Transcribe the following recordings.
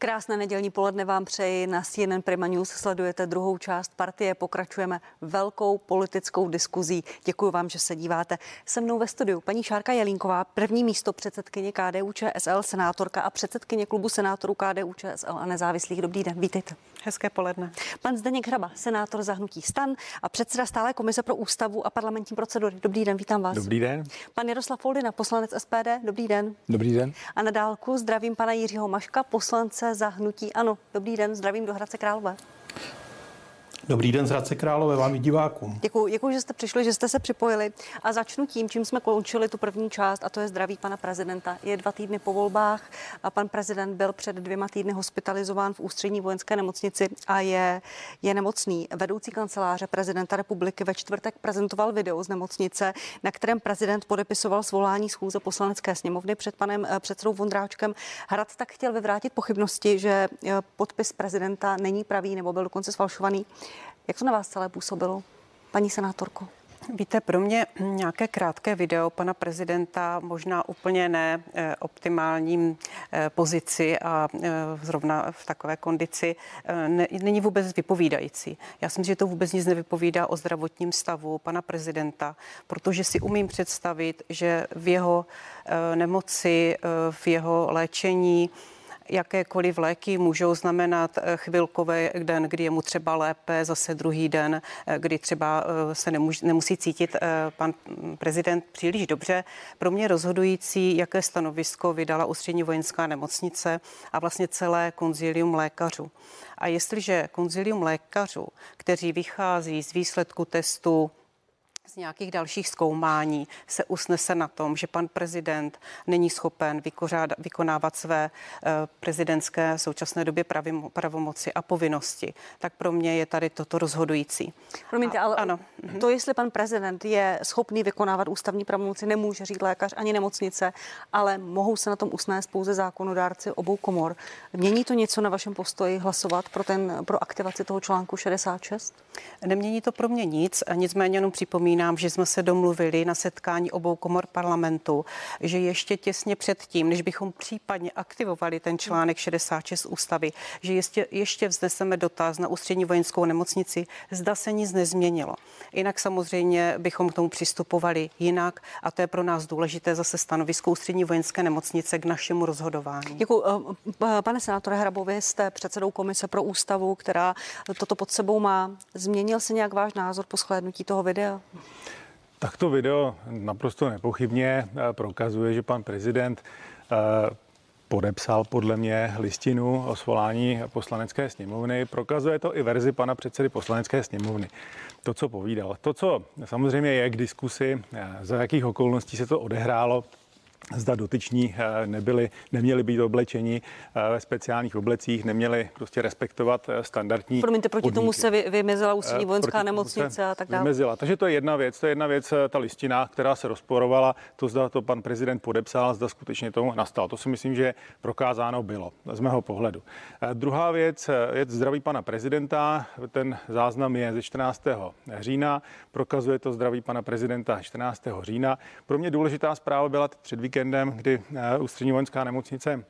Krásné nedělní poledne vám přeji. Na CNN Prima News sledujete druhou část partie. Pokračujeme velkou politickou diskuzí. Děkuji vám, že se díváte. Se mnou ve studiu paní Šárka Jelínková, první místo předsedkyně KDU ČSL, senátorka a předsedkyně klubu senátorů KDU ČSL a nezávislých. Dobrý den, vítejte. Hezké poledne. Pan Zdeněk Hraba, senátor zahnutí stan a předseda stále komise pro ústavu a parlamentní procedury. Dobrý den, vítám vás. Dobrý den. Pan Jaroslav Foldina, poslanec SPD. Dobrý den. Dobrý den. A na dálku zdravím pana Jiřího Maška, poslance za hnutí Ano. Dobrý den, zdravím do Hradce Králové. Dobrý den z Hradce Králové, vám i divákům. Děkuji, děkuji, že jste přišli, že jste se připojili. A začnu tím, čím jsme končili tu první část, a to je zdraví pana prezidenta. Je dva týdny po volbách a pan prezident byl před dvěma týdny hospitalizován v ústřední vojenské nemocnici a je, je nemocný. Vedoucí kanceláře prezidenta republiky ve čtvrtek prezentoval video z nemocnice, na kterém prezident podepisoval svolání schůze poslanecké sněmovny před panem eh, předsedou Vondráčkem. Hrad tak chtěl vyvrátit pochybnosti, že eh, podpis prezidenta není pravý nebo byl dokonce sfalšovaný. Jak to na vás celé působilo, paní senátorko? Víte, pro mě nějaké krátké video pana prezidenta, možná úplně ne eh, optimálním eh, pozici a eh, zrovna v takové kondici, ne, není vůbec vypovídající. Já si myslím, že to vůbec nic nevypovídá o zdravotním stavu pana prezidenta, protože si umím představit, že v jeho nemoci, v jeho léčení, jakékoliv léky můžou znamenat eh, chvilkový den, kdy je mu třeba lépe, zase druhý den, eh, kdy třeba eh, se nemusí, nemusí cítit pan prezident příliš dobře. Pro mě rozhodující, jaké stanovisko vydala ústřední vojenská nemocnice a vlastně celé konzilium lékařů. A jestliže konzilium lékařů, kteří vychází z výsledku testu z nějakých dalších zkoumání se usnese na tom, že pan prezident není schopen vykořád, vykonávat své uh, prezidentské současné době pravim, pravomoci a povinnosti, tak pro mě je tady toto rozhodující. Promiňte, a, ale ano. to, jestli pan prezident je schopný vykonávat ústavní pravomoci, nemůže říct lékař ani nemocnice, ale mohou se na tom usnést pouze zákonodárci obou komor. Mění to něco na vašem postoji hlasovat pro, ten, pro aktivaci toho článku 66? Nemění to pro mě nic, nicméně jenom připomínám, připomínám, že jsme se domluvili na setkání obou komor parlamentu, že ještě těsně před tím, než bychom případně aktivovali ten článek 66 ústavy, že ještě, ještě vzneseme dotaz na ústřední vojenskou nemocnici, zda se nic nezměnilo. Jinak samozřejmě bychom k tomu přistupovali jinak a to je pro nás důležité zase stanovisko ústřední vojenské nemocnice k našemu rozhodování. Děkuji. Eh, pane senátore Hrabově, jste předsedou komise pro ústavu, která toto pod sebou má. Změnil se nějak váš názor po shlédnutí toho videa? Tak to video naprosto nepochybně eh, prokazuje, že pan prezident eh, podepsal podle mě listinu o svolání poslanecké sněmovny. Prokazuje to i verzi pana předsedy poslanecké sněmovny. To, co povídal. To, co samozřejmě je k diskusi, eh, za jakých okolností se to odehrálo, zda dotyční eh, nebyli, neměli být oblečeni eh, ve speciálních oblecích, neměli prostě respektovat eh, standardní Promiňte, proti podmínky. tomu se vy, vymezila ústřední vojenská nemocnice a tak dále. Vymezila. Takže to je jedna věc, to je jedna věc, ta listina, která se rozporovala, to zda to pan prezident podepsal, zda skutečně tomu nastal. To si myslím, že prokázáno bylo z mého pohledu. Druhá věc je zdraví pana prezidenta. Ten záznam je ze 14. října, prokazuje to zdraví pana prezidenta 14. října. Pro mě důležitá zpráva byla před víkendem, kdy eh, ústřední vojenská nemocnice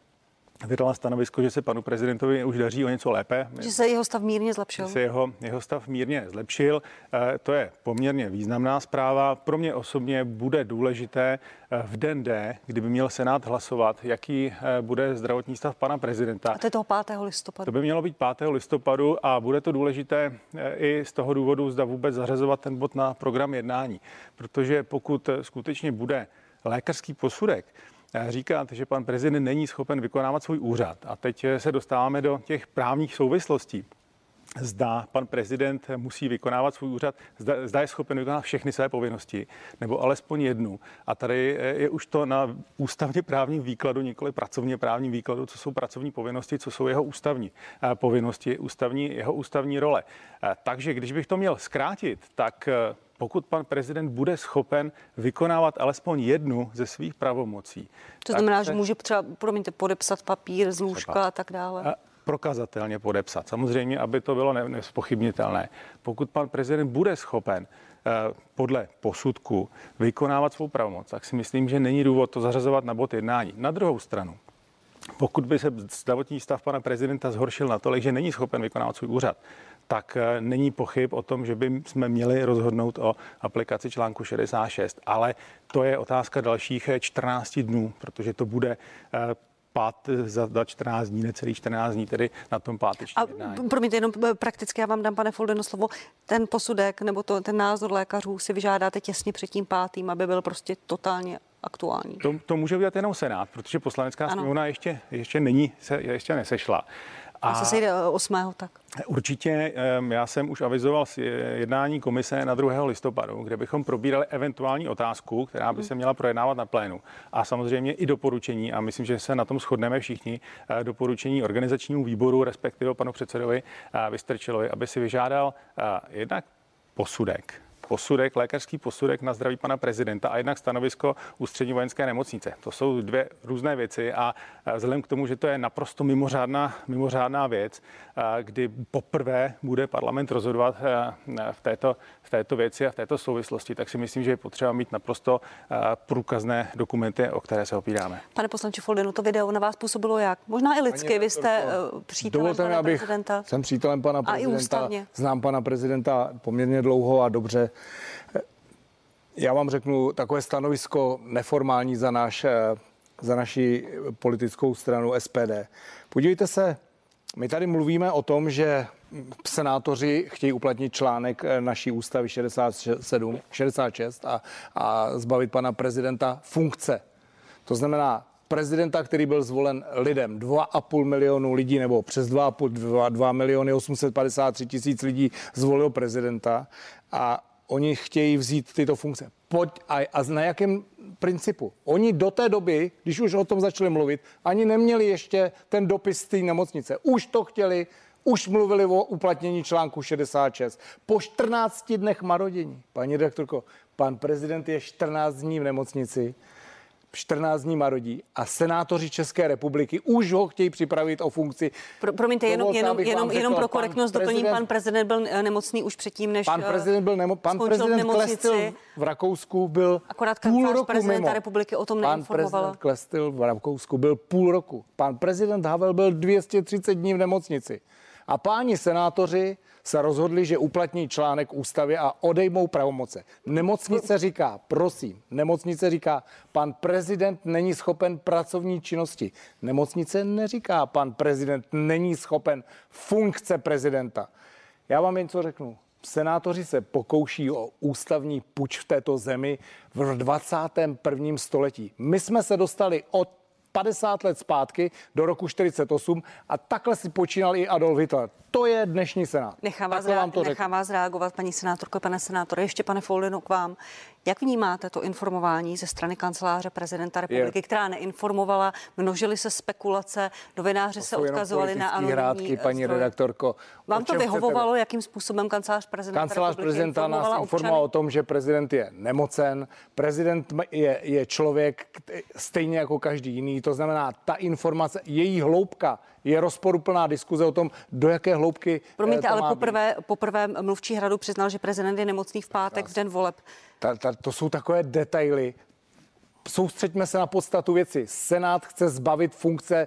vydala stanovisko, že se panu prezidentovi už daří o něco lépe. Že se jeho stav mírně zlepšil. Že se jeho, jeho stav mírně zlepšil. Eh, to je poměrně významná zpráva. Pro mě osobně bude důležité eh, v den D, kdyby měl Senát hlasovat, jaký bude zdravotní stav pana prezidenta. A to je toho 5. listopadu. To by mělo být 5. listopadu a bude to důležité i z toho důvodu, zda vůbec zařazovat ten bod na program jednání. Protože pokud skutečně bude lékařský posudek eh, říkat, že pan prezident není schopen vykonávat svůj úřad. A teď eh, se dostáváme do těch právních souvislostí. Zda pan prezident musí vykonávat svůj úřad, zda, zda je schopen vykonávat všechny své povinnosti, nebo alespoň jednu. A tady eh, je už to na ústavně právním výkladu, nikoli pracovně právním výkladu, co jsou pracovní povinnosti, co jsou jeho ústavní povinnosti, ústavní, jeho ústavní role. Takže když bych to měl zkrátit, tak pokud pan prezident bude schopen vykonávat alespoň jednu ze svých pravomocí. To znamená, že může třeba, promiňte, podepsat papír z lůžka a tak dále. A prokazatelně podepsat. Samozřejmě, aby to bylo nespochybnitelné. Pokud pan prezident bude schopen eh, podle posudku vykonávat svou pravomoc, tak si myslím, že není důvod to zařazovat na bod jednání. Na druhou stranu, pokud by se zdravotní stav pana prezidenta zhoršil natolik, že není schopen vykonávat svůj úřad, tak eh, není pochyb o tom, že by jsme měli rozhodnout o aplikaci článku 66. Ale to je otázka dalších 14 dnů, protože to bude pát, za, za 14 dní, necelých 14 dní, tedy na tom pátečním jednání. Promiňte, jenom eh, prakticky já vám dám, pane Foldeno, slovo. Ten posudek nebo to, ten názor lékařů si vyžádáte těsně před tím pátým, aby byl prostě totálně aktuální. To, to může udělat jenom Senát, protože poslanecká sněmovna ještě, ještě není, se, ještě nesešla. A se sejde 8. tak? Určitě. Já jsem už avizoval jednání komise na 2. listopadu, kde bychom probírali eventuální otázku, která by se měla projednávat na plénu. A samozřejmě i doporučení, a myslím, že se na tom shodneme všichni, eh, doporučení organizačnímu výboru, respektive panu předsedovi eh, Vystrčilovi, aby si vyžádal eh, jednak posudek posudek, lékařský posudek na zdraví pana prezidenta a jednak stanovisko ústřední vojenské nemocnice. To jsou dvě různé věci a vzhledem k tomu, že to je naprosto mimořádná, mimořádná věc, kdy poprvé bude parlament rozhodovat v této, v této věci a v této souvislosti, tak si myslím, že je potřeba mít naprosto průkazné dokumenty, o které se opíráme. Pane poslanče Foldenu, to video na vás působilo jak? Možná i lidsky, vy jste uh, přítelem pana abych, prezidenta. Jsem přítelem pana prezidenta, znám pana prezidenta poměrně dlouho a dobře. Já vám řeknu takové stanovisko neformální za, náš, eh, za naši politickou stranu SPD. Podívejte se, my tady mluvíme o tom, že senátoři chtějí uplatnit článek eh, naší ústavy 67, 66 a, a zbavit pana prezidenta funkce. To znamená, prezidenta, který byl zvolen lidem, 2,5 milionu lidí nebo přes 2,5, 2, 2 miliony 853 tisíc lidí zvolil prezidenta a oni chtějí vzít tyto funkce. Pojď, a, a na jakém principu? Oni do té doby, když už o tom začali mluvit, ani neměli ještě ten dopis z té nemocnice. Už to chtěli, už mluvili o uplatnění článku 66. Po 14 dnech marodění, paní rektorko, pan prezident je 14 dní v nemocnici 14 dní marodí a senátoři České republiky už ho chtějí připravit o funkci. Pro, promiňte, jenom, jenom, jenom, jenom pro korektnost doplním, pan prezident byl eh, nemocný už předtím, než Pan prezident byl nemo, pan prezident Klestil v Rakousku byl Akorát půl roku prezidenta mimo. republiky o tom Pan prezident Klestil v Rakousku byl půl roku. Pan prezident Havel byl 230 dní v nemocnici. A páni senátoři se rozhodli, že uplatní článek ústavy a odejmou pravomoce. Nemocnice říká, prosím, nemocnice říká, pan prezident není schopen pracovní činnosti. Nemocnice neříká, pan prezident není schopen funkce prezidenta. Já vám jen co řeknu. Senátoři se pokouší o ústavní puč v této zemi v 21. století. My jsme se dostali od 50 let zpátky do roku 48 a takhle si počínal i Adolf Hitler. To je dnešní senát. Nechám vás, vám to nechám vás reagovat, paní senátorko, pane senátore. Ještě pane Foldino k vám. Jak vnímáte to informování ze strany kanceláře prezidenta republiky, je. která neinformovala, množily se spekulace, novináři se odkazovali na anonymní hrádky, paní zdroje. redaktorko. Vám to vyhovovalo, chcete? jakým způsobem kancelář prezidenta Kancelář prezidenta nás informoval o tom, že prezident je nemocen, prezident je, je člověk stejně jako každý jiný, to znamená, ta informace, její hloubka je rozporuplná diskuze o tom, do jaké hloubky. Eh, Promiňte, ale poprvé, poprvé mluvčí hradu přiznal, že prezident je nemocný v pátek v den voleb. Ta, ta, to jsou takové detaily. Soustřeďme se na podstatu věci. Senát chce zbavit funkce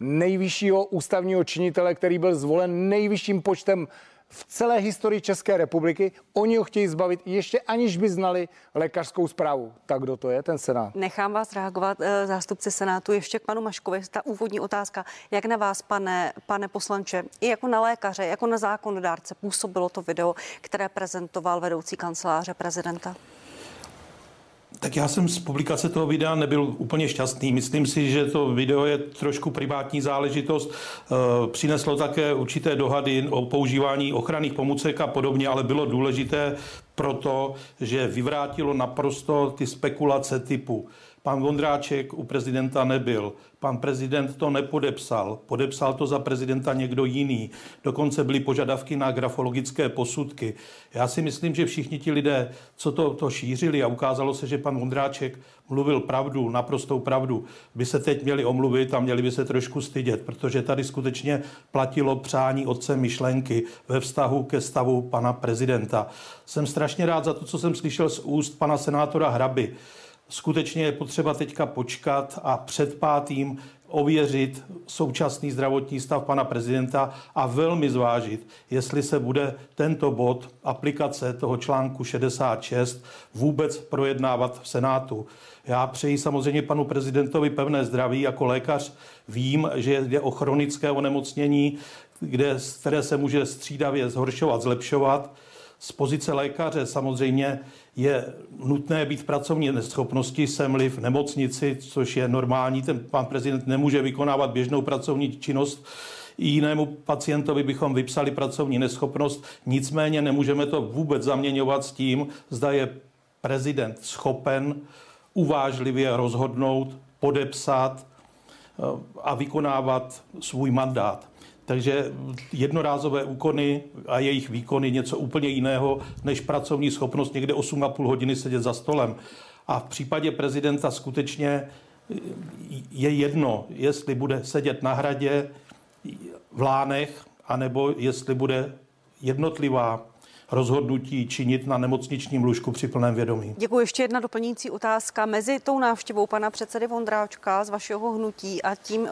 nejvyššího ústavního činitele, který byl zvolen nejvyšším počtem v celé historii České republiky. Oni ho chtějí zbavit ještě aniž by znali lékařskou zprávu. Tak kdo to je, ten Senát? Nechám vás reagovat, eh, zástupci Senátu, ještě k panu Maškovi. Ta úvodní otázka, jak na vás, pane, pane poslanče, i jako na lékaře, jako na zákonodárce působilo to video, které prezentoval vedoucí kanceláře prezidenta? Tak já jsem z publikace toho videa nebyl úplně šťastný. Myslím si, že to video je trošku privátní záležitost. Eh, přineslo také určité dohady o používání ochranných pomůcek a podobně, ale bylo důležité proto, že vyvrátilo naprosto ty spekulace typu Pan Vondráček u prezidenta nebyl. Pan prezident to nepodepsal. Podepsal to za prezidenta někdo jiný. Dokonce byly požadavky na grafologické posudky. Já si myslím, že všichni ti lidé, co to, to šířili a ukázalo se, že pan Vondráček mluvil pravdu, naprostou pravdu, by se teď měli omluvit a měli by se trošku stydět, protože tady skutečně platilo přání otce myšlenky ve vztahu ke stavu pana prezidenta. Jsem strašně rád za to, co jsem slyšel z úst pana senátora Hraby skutečně je potřeba teďka počkat a před pátým ověřit současný zdravotní stav pana prezidenta a velmi zvážit, jestli se bude tento bod aplikace toho článku 66 vůbec projednávat v Senátu. Já přeji samozřejmě panu prezidentovi pevné zdraví. Jako lékař vím, že jde o chronické onemocnění, kde, které se může střídavě zhoršovat, zlepšovat. Z pozice lékaře samozřejmě je nutné být v pracovní neschopnosti, jsem-li v nemocnici, což je normální. Ten pan prezident nemůže vykonávat běžnou pracovní činnost. Jinému pacientovi bychom vypsali pracovní neschopnost, nicméně nemůžeme to vůbec zaměňovat s tím, zda je prezident schopen uvážlivě rozhodnout, podepsat eh, a vykonávat svůj mandát. Takže jednorázové úkony a jejich výkony něco úplně jiného než pracovní schopnost někde 8,5 hodiny sedět za stolem. A v případě prezidenta skutečně je jedno, jestli bude sedět na hradě v Lánech, anebo jestli bude jednotlivá rozhodnutí činit na nemocničním lůžku při plném vědomí. Děkuji. Ještě jedna doplňující otázka. Mezi tou návštěvou pana předsedy Vondráčka z vašeho hnutí a tím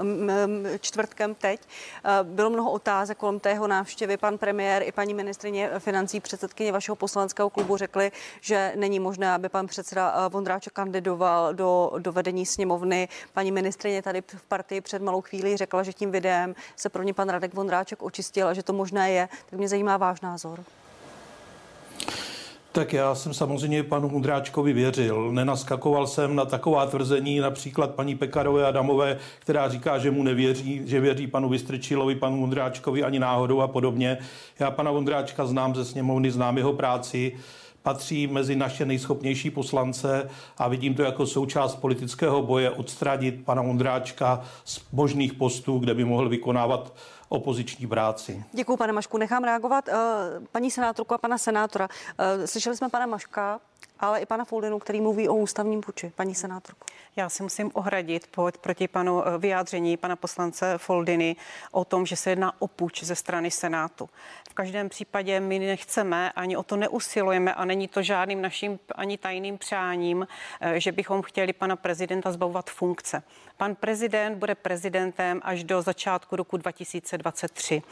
čtvrtkem teď eh, bylo mnoho otázek kolem tého návštěvy. Pan premiér i paní ministrině financí, předsedkyně vašeho poslaneckého klubu řekli, že není možné, aby pan předseda eh, Vondráček kandidoval do, do vedení sněmovny. Paní ministrině tady v partii před malou chvíli řekla, že tím videem se pro ně pan Radek Vondráček očistil a že to možné je. Tak mě zajímá váš názor. Tak já jsem samozřejmě panu Mudráčkovi věřil. Nenaskakoval jsem na taková tvrzení například paní Pekarové Adamové, která říká, že mu nevěří, že věří panu Vystrčilovi, panu Mudráčkovi ani náhodou a podobně. Já pana Vondráčka znám ze sněmovny, znám jeho práci patří mezi naše nejschopnější poslance a vidím to jako součást politického boje odstranit pana Ondráčka z možných postů, kde by mohl vykonávat opoziční práci. Děkuji, pane Mašku. Nechám reagovat uh, paní senátorku a pana senátora. Uh, slyšeli jsme pana Maška, ale i pana Foldinu, který mluví o ústavním puči. Paní senátorku. Já si musím ohradit proti panu eh, vyjádření pana poslance Foldiny o tom, že se jedná o puč ze strany Senátu. V každém případě my nechceme, ani o to neusilujeme a není to žádným naším ani tajným přáním, že bychom chtěli pana prezidenta zbavovat funkce. Pan prezident bude prezidentem až do začátku roku 2023.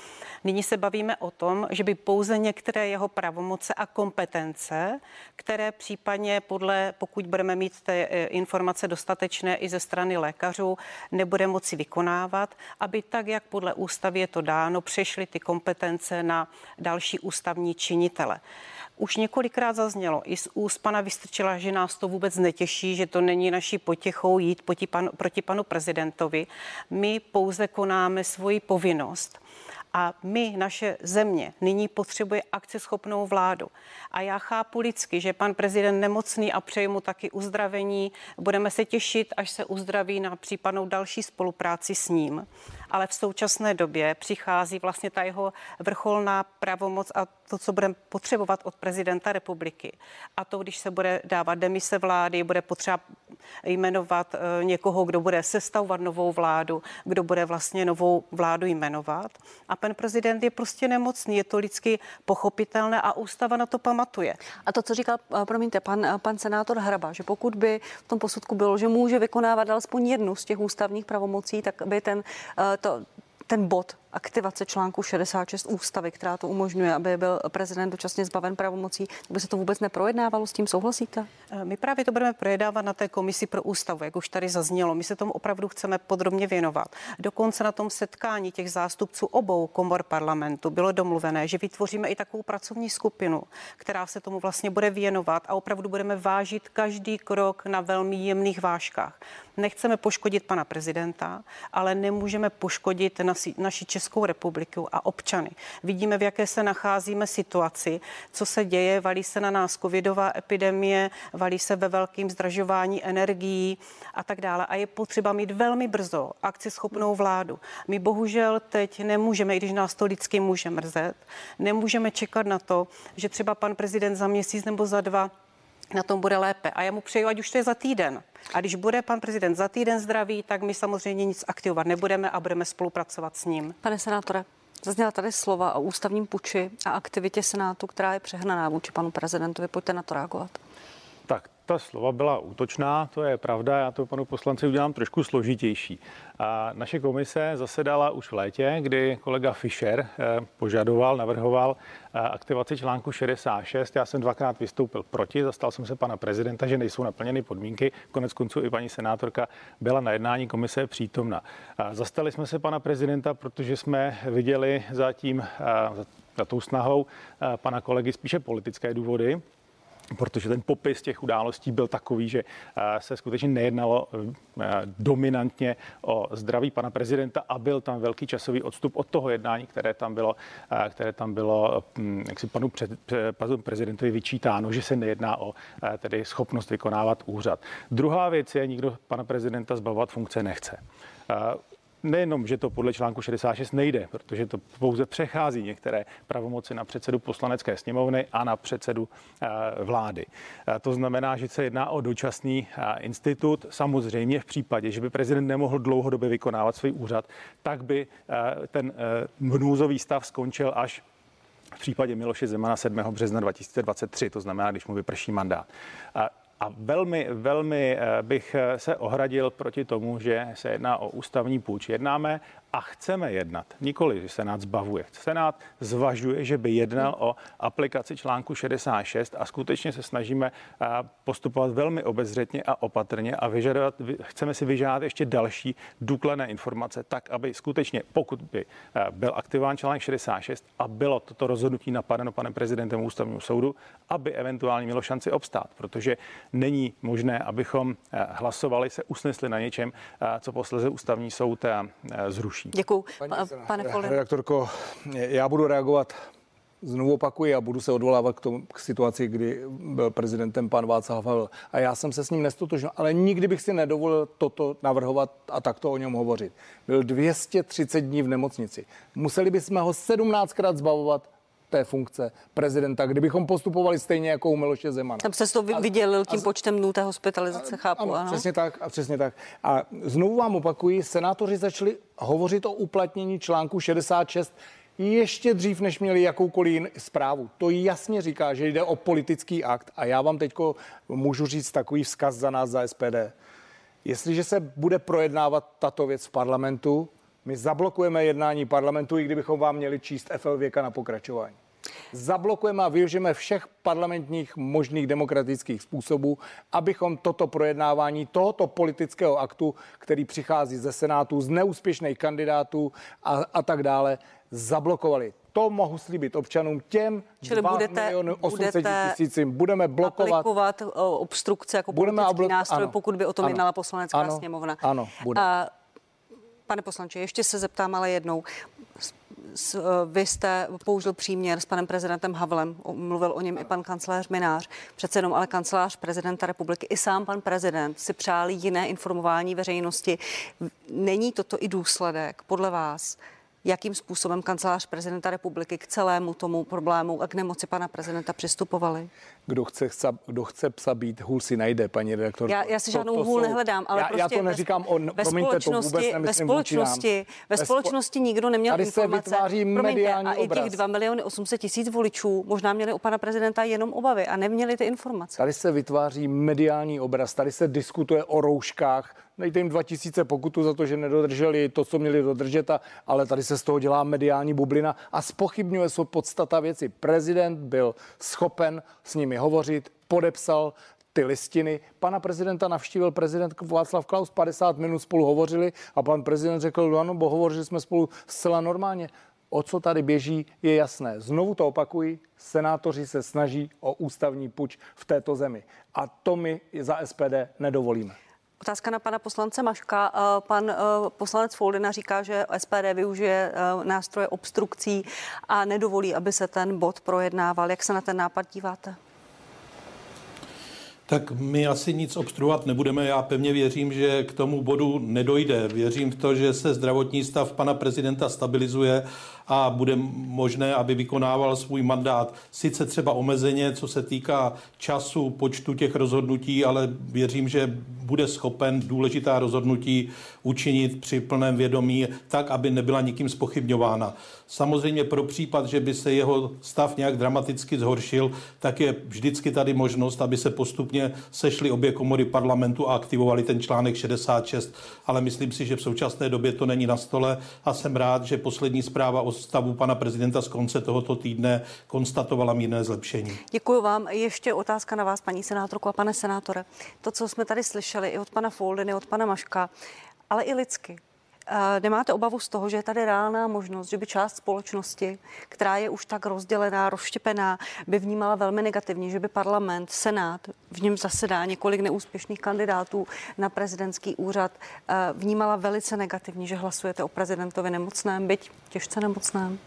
Nyní se bavíme o tom, že by pouze některé jeho pravomoce a kompetence, které případně podle, pokud budeme mít ty eh, informace dostatečné i ze strany lékařů, nebude moci vykonávat, aby tak, jak podle ústavy je to dáno, přešly ty kompetence na další ústavní činitele. Už několikrát zaznělo i z úst pana Vystrčila, že nás to vůbec netěší, že to není naší potěchou jít proti panu, proti panu prezidentovi. My pouze konáme svoji povinnost. A my, naše země, nyní potřebuje akceschopnou vládu. A já chápu lidsky, že pan prezident nemocný a přeji mu taky uzdravení. Budeme se těšit, až se uzdraví na případnou další spolupráci s ním ale v současné době přichází vlastně ta jeho vrcholná pravomoc a to, co budeme potřebovat od prezidenta republiky. A to, když se bude dávat demise vlády, bude potřeba jmenovat eh, někoho, kdo bude sestavovat novou vládu, kdo bude vlastně novou vládu jmenovat. A prezident je prostě nemocný, je to lidsky pochopitelné a ústava na to pamatuje. A to, co říkal, eh, promiňte, pan, eh, pan senátor Hraba, že pokud by v tom posudku bylo, že může vykonávat alespoň jednu z těch ústavních pravomocí, tak by ten to, ten bod aktivace článku 66 ústavy, která to umožňuje, aby byl prezident dočasně zbaven pravomocí, by se to vůbec neprojednávalo, s tím souhlasíte? Eh, my právě to budeme projednávat na té komisi pro ústavu, jak už tady zaznělo. My se tomu opravdu chceme podrobně věnovat. Dokonce na tom setkání těch zástupců obou komor parlamentu bylo domluvené, že vytvoříme i takovou pracovní skupinu, která se tomu vlastně bude věnovat a opravdu budeme vážit každý krok na velmi jemných vážkách. Nechceme poškodit pana prezidenta, ale nemůžeme poškodit naši Českou republiku a občany. Vidíme, v jaké se nacházíme situaci, co se děje, valí se na nás covidová epidemie, valí se ve velkým zdražování energií a tak dále. A je potřeba mít velmi brzo akceschopnou vládu. My bohužel teď nemůžeme, i když nás to lidsky může mrzet, nemůžeme čekat na to, že třeba pan prezident za měsíc nebo za dva na tom bude lépe. A já mu přeju, ať už to je za týden. A když bude pan prezident za týden zdravý, tak my samozřejmě nic aktivovat nebudeme a budeme spolupracovat s ním. Pane senátore, Zazněla tady slova o ústavním puči a aktivitě Senátu, která je přehnaná vůči panu prezidentovi. Pojďte na to reagovat. Ta slova byla útočná, to je pravda, já to panu poslanci udělám trošku složitější. A naše komise zasedala už v létě, kdy kolega Fischer eh, požadoval, navrhoval eh, aktivaci článku 66. Já jsem dvakrát vystoupil proti, zastal jsem se pana prezidenta, že nejsou naplněny podmínky. Konec konců i paní senátorka byla na jednání komise přítomna. Zastali jsme se pana prezidenta, protože jsme viděli zatím za, za tou snahou pana kolegy spíše politické důvody, protože ten popis těch událostí byl takový, že eh, se skutečně nejednalo eh, dominantně o zdraví pana prezidenta a byl tam velký časový odstup od toho jednání, které tam bylo, eh, které tam bylo hm, jak si panu, před, panu prezidentovi vyčítáno, že se nejedná o tedy schopnost vykonávat úřad. Druhá věc je, nikdo pana prezidenta zbavovat funkce nechce nejenom, že to podle článku 66 nejde, protože to pouze přechází některé pravomoci na předsedu poslanecké sněmovny a na předsedu eh, vlády. Eh, to znamená, že se jedná o dočasný eh, institut. Samozřejmě v případě, že by prezident nemohl dlouhodobě vykonávat svůj úřad, tak by ten hnůzový stav skončil až v případě Miloše Zemana 7. března 2023, to znamená, když mu vyprší mandát. Velmi, velmi bych se ohradil proti tomu, že se jedná o ústavní půjč. Jednáme a chceme jednat. Nikoli, že Senát zbavuje. Senát zvažuje, že by jednal o aplikaci článku 66 a skutečně se snažíme postupovat velmi obezřetně a opatrně a vyžadovat, chceme si vyžádat ještě další důkladné informace, tak, aby skutečně, pokud by byl aktivován článek 66 a bylo toto rozhodnutí napadeno panem prezidentem ústavního soudu, aby eventuálně mělo šanci obstát, protože není možné, abychom hlasovali, se usnesli na něčem, co posleze ústavní soud zruší zruší. Děkuji. Pane Redaktorko, já budu reagovat Znovu opakuji a budu se odvolávat k, tomu, k situaci, kdy byl prezidentem pan Václav Havel. A já jsem se s ním nestotožnil, ale nikdy bych si nedovolil toto navrhovat a takto o něm hovořit. Byl 230 dní v nemocnici. Museli bychom ho 17krát zbavovat té funkce prezidenta, kdybychom postupovali stejně jako u Miloše Zemana. Tam se to vydělil tím a, počtem dnů té hospitalizace, chápu. Ano, ano, přesně tak a přesně tak. A znovu vám opakuji, senátoři začali hovořit o uplatnění článku 66 ještě dřív, než měli jakoukoliv zprávu. To jasně říká, že jde o politický akt a já vám teď můžu říct takový vzkaz za nás, za SPD. Jestliže se bude projednávat tato věc v parlamentu, my zablokujeme jednání parlamentu, i kdybychom vám měli číst FL věka na pokračování. Zablokujeme a využijeme všech parlamentních možných demokratických způsobů, abychom toto projednávání tohoto politického aktu, který přichází ze Senátu, z neúspěšných kandidátů a, a tak dále, zablokovali. To mohu slíbit občanům těm Čili 2 budete, miliony 800 tisícím. Budeme blokovat. Aplikovat obstrukce jako budeme politický nástroj, ano, pokud by o tom ano, jednala poslanecká ano, sněmovna. Ano, bude. A, Pane poslanče, ještě se zeptám ale jednou. Eh, vy jste použil příměr s panem prezidentem Havlem, mluvil o něm i pan kancelář Minář, přece jenom ale kancelář prezidenta republiky, i sám pan prezident si přáli jiné informování veřejnosti. Není toto i důsledek podle vás jakým způsobem kancelář prezidenta republiky k celému tomu problému a k nemoci pana prezidenta přistupovali? Kdo chce, kdo chce psa být, hůl si najde, paní redaktorko. Já, já si žádnou to, to hůl jsou, nehledám, ale já, prostě já to neříkám o, ve společnosti, to ve společnosti, ve společnosti nikdo neměl tady informace. Se vytváří Promiňte, a i těch 2 miliony 800 tisíc voličů možná měli u pana prezidenta jenom obavy a neměli ty informace. Tady se vytváří mediální obraz, tady se diskutuje o rouškách, dejte jim 2000 pokutu za to, že nedodrželi to, co měli dodržet, a, ale tady se z toho dělá mediální bublina a spochybňuje se podstata věci. Prezident byl schopen s nimi hovořit, podepsal ty listiny. Pana prezidenta navštívil prezident Václav Klaus, 50 minut spolu hovořili a pan prezident řekl, no ano, bo hovořili jsme spolu zcela normálně. O co tady běží, je jasné. Znovu to opakuji, senátoři se snaží o ústavní puč v této zemi. A to my za SPD nedovolíme. Otázka na pana poslance Maška. Eh, pan eh, poslanec Foldina říká, že SPD využije eh, nástroje obstrukcí a nedovolí, aby se ten bod projednával. Jak se na ten nápad díváte? Tak my asi nic obstruovat nebudeme. Já pevně věřím, že k tomu bodu nedojde. Věřím v to, že se zdravotní stav pana prezidenta stabilizuje a bude možné, aby vykonával svůj mandát. Sice třeba omezeně, co se týká času, počtu těch rozhodnutí, ale věřím, že bude schopen důležitá rozhodnutí učinit při plném vědomí tak, aby nebyla nikým spochybňována. Samozřejmě pro případ, že by se jeho stav nějak dramaticky zhoršil, tak je vždycky tady možnost, aby se postupně sešly obě komory parlamentu a aktivovali ten článek 66, ale myslím si, že v současné době to není na stole a jsem rád, že poslední zpráva o stavu pana prezidenta z konce tohoto týdne konstatovala mírné zlepšení. Děkuji vám. Ještě otázka na vás, paní senátorko a pane senátore. To, co jsme tady slyšeli i od pana Foldeny, od pana Maška, ale i lidsky. Nemáte obavu z toho, že je tady reálná možnost, že by část společnosti, která je už tak rozdělená, rozštěpená, by vnímala velmi negativně, že by parlament, senát, v něm zasedá několik neúspěšných kandidátů na prezidentský úřad, eh, vnímala velice negativně, že hlasujete o prezidentovi nemocném, byť těžce nemocném?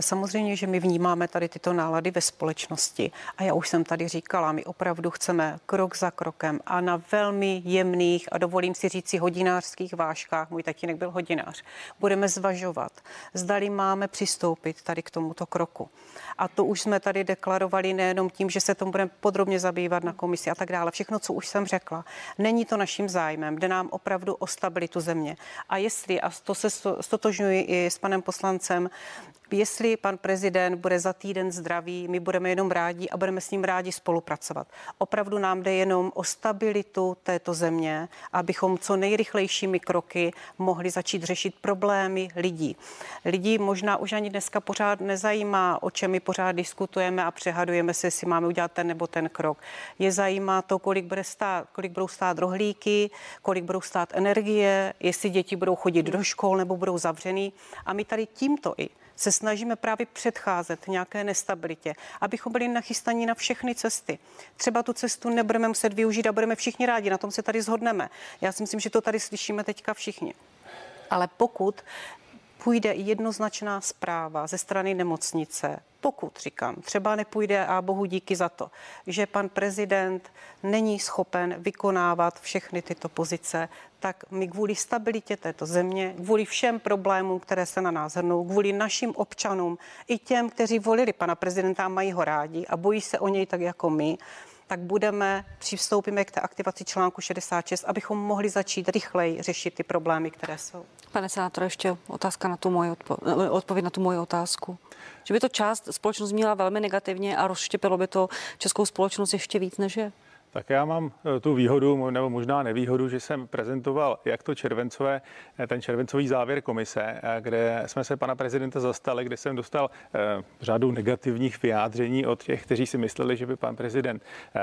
Samozřejmě, že my vnímáme tady tyto nálady ve společnosti a já už jsem tady říkala, my opravdu chceme krok za krokem a na velmi jemných a dovolím si říct si hodinářských vážkách, můj tatínek byl hodinář, budeme zvažovat, zdali máme přistoupit tady k tomuto kroku. A to už jsme tady deklarovali nejenom tím, že se tomu budeme podrobně zabývat na komisi a tak dále. Všechno, co už jsem řekla, není to naším zájmem, jde nám opravdu o stabilitu země. A jestli, a to se stotožňuji i s panem poslancem, jestli pan prezident bude za týden zdravý, my budeme jenom rádi a budeme s ním rádi spolupracovat. Opravdu nám jde jenom o stabilitu této země, abychom co nejrychlejšími kroky mohli začít řešit problémy lidí. Lidí možná už ani dneska pořád nezajímá, o čem my pořád diskutujeme a přehadujeme se, jestli máme udělat ten nebo ten krok. Je zajímá to, kolik, bude stát, kolik budou stát rohlíky, kolik budou stát energie, jestli děti budou chodit do škol nebo budou zavřený. A my tady tímto i se snažíme právě předcházet nějaké nestabilitě, abychom byli nachystaní na všechny cesty. Třeba tu cestu nebudeme muset využít a budeme všichni rádi, na tom se tady zhodneme. Já si myslím, že to tady slyšíme teďka všichni. Ale pokud půjde jednoznačná zpráva ze strany nemocnice, pokud říkám, třeba nepůjde a bohu díky za to, že pan prezident není schopen vykonávat všechny tyto pozice, tak my kvůli stabilitě této země, kvůli všem problémům, které se na nás hrnou, kvůli našim občanům, i těm, kteří volili pana prezidenta a mají ho rádi a bojí se o něj tak jako my, tak budeme, přistoupíme k té aktivaci článku 66, abychom mohli začít rychleji řešit ty problémy, které jsou. Pane senátor, ještě otázka na tu moji odpo- odpověď na tu moji otázku. Že by to část společnost měla velmi negativně a rozštěpilo by to českou společnost ještě víc, než je? Tak já mám eh, tu výhodu, nebo možná nevýhodu, že jsem prezentoval jak to červencové, eh, ten červencový závěr komise, eh, kde jsme se pana prezidenta zastali, kde jsem dostal řadu negativních vyjádření od těch, kteří si mysleli, že by pan prezident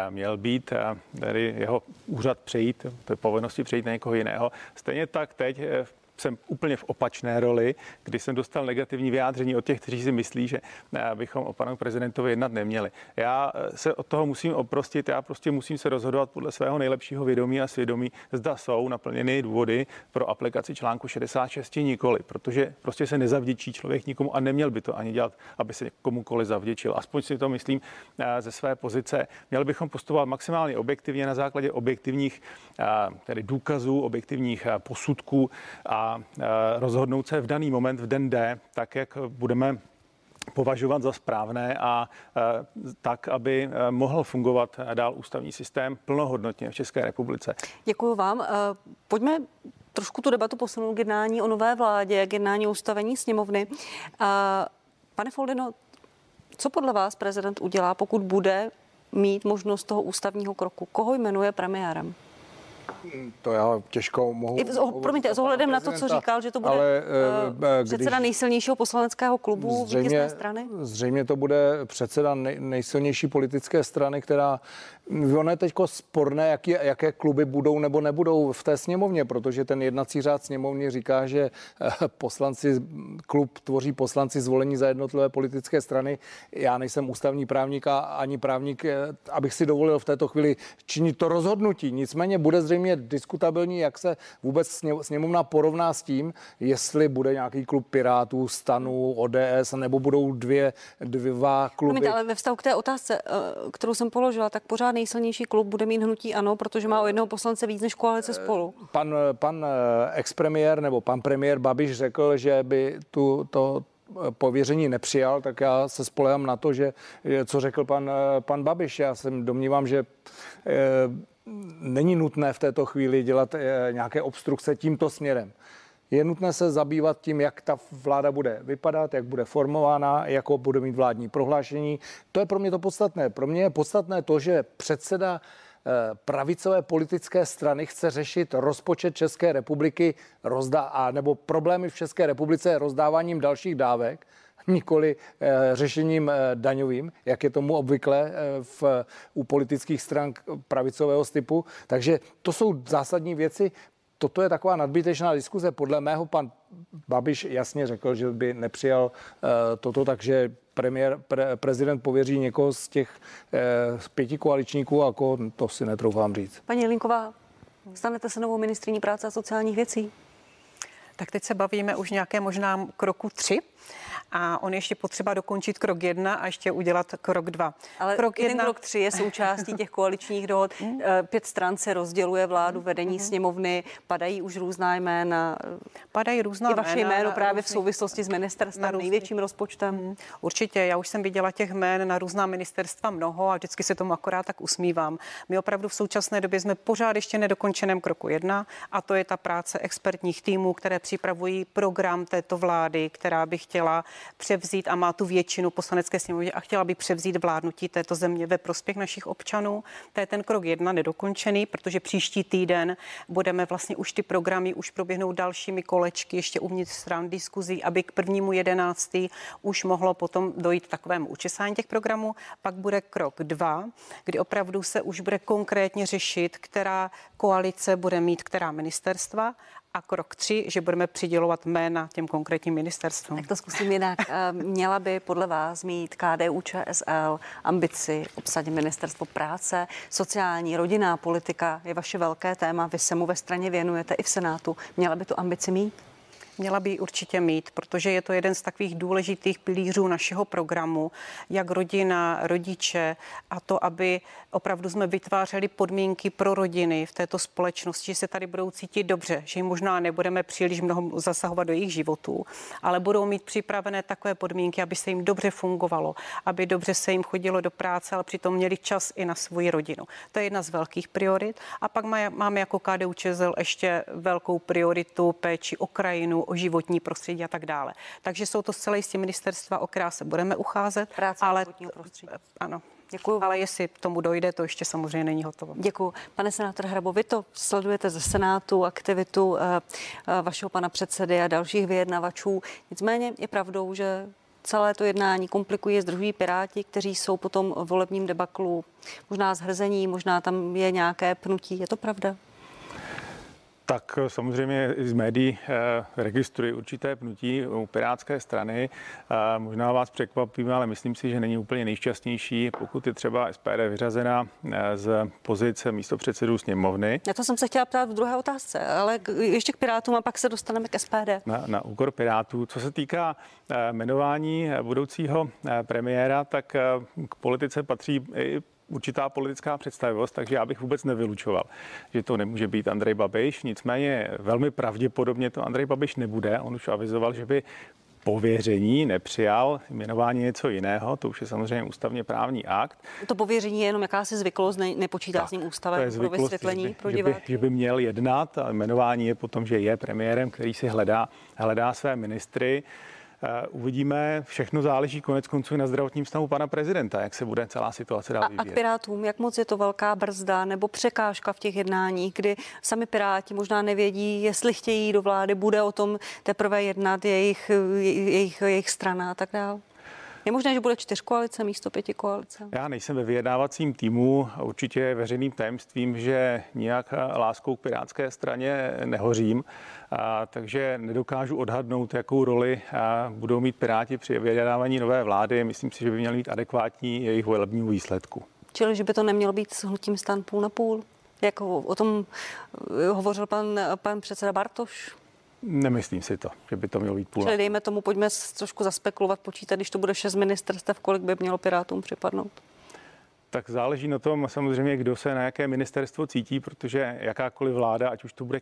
měl být, tedy jeho úřad přejít, to je povinnosti přejít na někoho jiného. Stejně tak teď v jsem úplně v opačné roli, kdy jsem dostal negativní vyjádření od těch, kteří si myslí, že eh, bychom o panu prezidentovi jednat neměli. Já eh, se od toho musím oprostit, já prostě musím se rozhodovat podle svého nejlepšího vědomí a svědomí, zda jsou naplněny důvody pro aplikaci článku 66 nikoli, protože prostě se nezavděčí člověk nikomu a neměl by to ani dělat, aby se komukoli zavděčil. Aspoň si to myslím eh, ze své pozice. Měli bychom postupovat maximálně objektivně na základě objektivních tedy důkazů, objektivních posudků a rozhodnout se v daný moment, v den D, tak, jak budeme považovat za správné a tak, aby mohl fungovat dál ústavní systém plnohodnotně v České republice. Děkuji vám. Pojďme trošku tu debatu posunout k jednání o nové vládě, k jednání o sněmovny. Pane Foldino, co podle vás prezident udělá, pokud bude mít možnost toho ústavního kroku? Koho jmenuje premiérem? To já těžko mohu... I vz, promiňte, s ohledem na to, co říkal, že to bude ale, uh, předseda nejsilnějšího poslaneckého klubu zřejmě, strany? Zřejmě to bude předseda nej, nejsilnější politické strany, která Ono je teď sporné, jaký, jaké kluby budou nebo nebudou v té sněmovně, protože ten jednací řád sněmovně říká, že poslanci, klub tvoří poslanci zvolení za jednotlivé politické strany. Já nejsem ústavní právník a ani právník, abych si dovolil v této chvíli činit to rozhodnutí. Nicméně bude zřejmě diskutabilní, jak se vůbec sněmovna porovná s tím, jestli bude nějaký klub Pirátů, Stanu, ODS, nebo budou dvě, dva kluby. Promiňte, ale ve vztahu k té otázce, eh, kterou jsem položila, tak pořád nejsilnější klub bude mít hnutí ano, protože má o jednoho poslance víc než koalice eh, spolu. Pan, pan eh, expremiér nebo pan premiér Babiš řekl, že by tu, to, pověření nepřijal, tak já se spolehám na to, že co řekl pan, pan Babiš. Já se domnívám, že není nutné v této chvíli dělat nějaké obstrukce tímto směrem. Je nutné se zabývat tím, jak ta vláda bude vypadat, jak bude formována, jako bude mít vládní prohlášení. To je pro mě to podstatné. Pro mě je podstatné to, že předseda eh, pravicové politické strany chce řešit rozpočet České republiky rozdá, a nebo problémy v České republice rozdáváním dalších dávek, nikoli e, řešením e, daňovým, jak je tomu obvykle e, v, u politických stran pravicového typu. Takže to jsou zásadní věci toto je taková nadbytečná diskuze. Podle mého pan Babiš jasně řekl, že by nepřijal toto, takže premiér, pre, prezident pověří někoho z těch uh, pěti koaličníků, jako to si netroufám říct. Paní Linková, stanete se novou ministriní práce a sociálních věcí? Tak teď se bavíme už nějaké možná kroku tři a on ještě potřeba dokončit krok jedna a ještě udělat krok dva. Ale krok jeden jedna... krok tři je součástí těch koaličních dohod. Hmm. Eh, pět stran se rozděluje vládu, hmm. vedení hmm. sněmovny, padají už různá jména. Padají různá I vaše jméno právě v souvislosti s ministerstvem, největším rozpočtem. Určitě, já už jsem viděla těch jmén na různá ministerstva mnoho a vždycky se tomu akorát tak usmívám. My opravdu v současné době jsme pořád ještě nedokončeném kroku jedna a to je ta práce expertních týmů, které připravují program této vlády, která by chtěla převzít a má tu většinu poslanecké sněmovny a chtěla by převzít vládnutí této země ve prospěch našich občanů. To je ten krok jedna nedokončený, protože příští týden budeme vlastně už ty programy už proběhnou dalšími kolečky ještě uvnitř stran diskuzí, aby k prvnímu jedenáctý už mohlo potom dojít takovému učesání těch programů. Pak bude krok dva, kdy opravdu se už bude konkrétně řešit, která koalice bude mít která ministerstva a krok tři, že budeme přidělovat jména těm konkrétním ministerstvům. Tak to zkusím jinak. Eh, měla by podle vás mít KDU ČSL ambici obsadit ministerstvo práce, sociální, rodinná politika je vaše velké téma, vy se mu ve straně věnujete i v Senátu. Měla by tu ambici mít? Měla by určitě mít, protože je to jeden z takových důležitých pilířů našeho programu, jak rodina, rodiče a to, aby opravdu jsme vytvářeli podmínky pro rodiny v této společnosti, že se tady budou cítit dobře, že jim možná nebudeme příliš mnoho zasahovat do jejich životů, ale budou mít připravené takové podmínky, aby se jim dobře fungovalo, aby dobře se jim chodilo do práce, ale přitom měli čas i na svoji rodinu. To je jedna z velkých priorit. A pak máme jako KDU ČSL ještě velkou prioritu péči o krajinu, o životní prostředí a tak dále. Takže jsou to zcela jistě ministerstva, o která se budeme ucházet. Práce ale prostředí. Ano. Děkuji. Ale jestli tomu dojde, to ještě samozřejmě není hotovo. Děkuji. Pane senátor Hrabo, vy to sledujete ze Senátu, aktivitu eh, eh, vašeho pana předsedy a dalších vyjednavačů. Nicméně je pravdou, že celé to jednání komplikují, združují Piráti, kteří jsou potom volebním debaklu možná zhrzení, možná tam je nějaké pnutí. Je to pravda? Tak samozřejmě z médií eh, registruji určité pnutí u Pirátské strany. Eh, možná vás překvapím, ale myslím si, že není úplně nejšťastnější, pokud je třeba SPD vyřazena eh, z pozice místo předsedů sněmovny. Na to jsem se chtěla ptát v druhé otázce, ale ještě k Pirátům a pak se dostaneme k SPD. Na, na úkor Pirátů. Co se týká jmenování budoucího premiéra, tak k politice patří i určitá politická představivost, takže já bych vůbec nevylučoval, že to nemůže být Andrej Babiš. Nicméně velmi pravděpodobně to Andrej Babiš nebude. On už avizoval, že by pověření nepřijal, jmenování něco jiného, to už je samozřejmě ústavně právní akt. To pověření je jenom jakási zvyklost, ne, nepočítá tak, s ním ústavem to je zvyklost, pro vysvětlení že by, pro že by, že by měl jednat a jmenování je potom, že je premiérem, který si hledá, hledá své ministry. Eh, uvidíme, všechno záleží konec konců na zdravotním stavu pana prezidenta, jak se bude celá situace dál vyvíjet. A, a k Pirátům, jak moc je to velká brzda nebo překážka v těch jednáních, kdy sami Piráti možná nevědí, jestli chtějí do vlády, bude o tom teprve jednat jejich, jejich, jejich strana a tak dále? Je možné, že bude čtyř koalice místo pěti koalice? Já nejsem ve vyjednávacím týmu. Určitě je veřejným tajemstvím, že nijak láskou k pirátské straně nehořím, a, takže nedokážu odhadnout, jakou roli a, budou mít Piráti při vyjednávání nové vlády. Myslím si, že by měl mít adekvátní jejich volebnímu výsledku. Čili, že by to nemělo být s hnutím stan půl na půl? Jak o tom hovořil pan, pan předseda Bartoš? Nemyslím si to, že by to mělo být půl. Čili dejme tomu, pojďme trošku zaspekulovat, počítat, když to bude šest ministerstev, kolik by mělo Pirátům připadnout? Tak záleží na tom samozřejmě, kdo se na jaké ministerstvo cítí, protože jakákoliv vláda, ať už to bude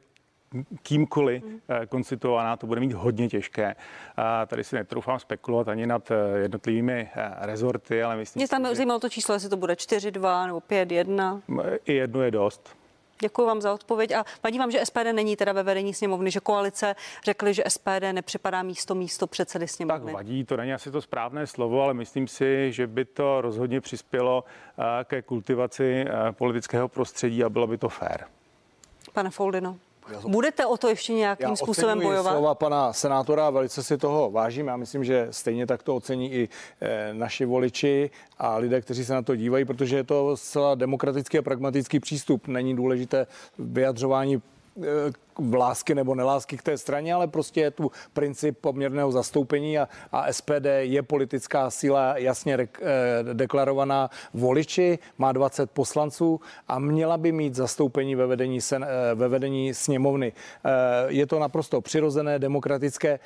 kýmkoliv mm. konstituovaná, to bude mít hodně těžké. A tady si netroufám spekulovat ani nad jednotlivými rezorty, ale myslím... Mě tam zajímalo to číslo, jestli to bude 4-2 nebo 5-1. I jedno je dost. Děkuji vám za odpověď a vadí vám, že SPD není teda ve vedení sněmovny, že koalice řekli, že SPD nepřipadá místo místo předsedy sněmovny. Tak vadí, to není asi to správné slovo, ale myslím si, že by to rozhodně přispělo ke kultivaci politického prostředí a bylo by to fér. Pane Foldino. Budete o to ještě nějakým Já způsobem bojovat? slova pana senátora, velice si toho vážím. Já myslím, že stejně tak to ocení i e, naši voliči a lidé, kteří se na to dívají, protože je to zcela demokratický a pragmatický přístup. Není důležité vyjadřování v lásky nebo nelásky k té straně, ale prostě je tu princip poměrného zastoupení a, a SPD je politická síla jasně re, eh, deklarovaná voliči, má 20 poslanců a měla by mít zastoupení ve vedení, sen, eh, ve vedení sněmovny. Eh, je to naprosto přirozené, demokratické.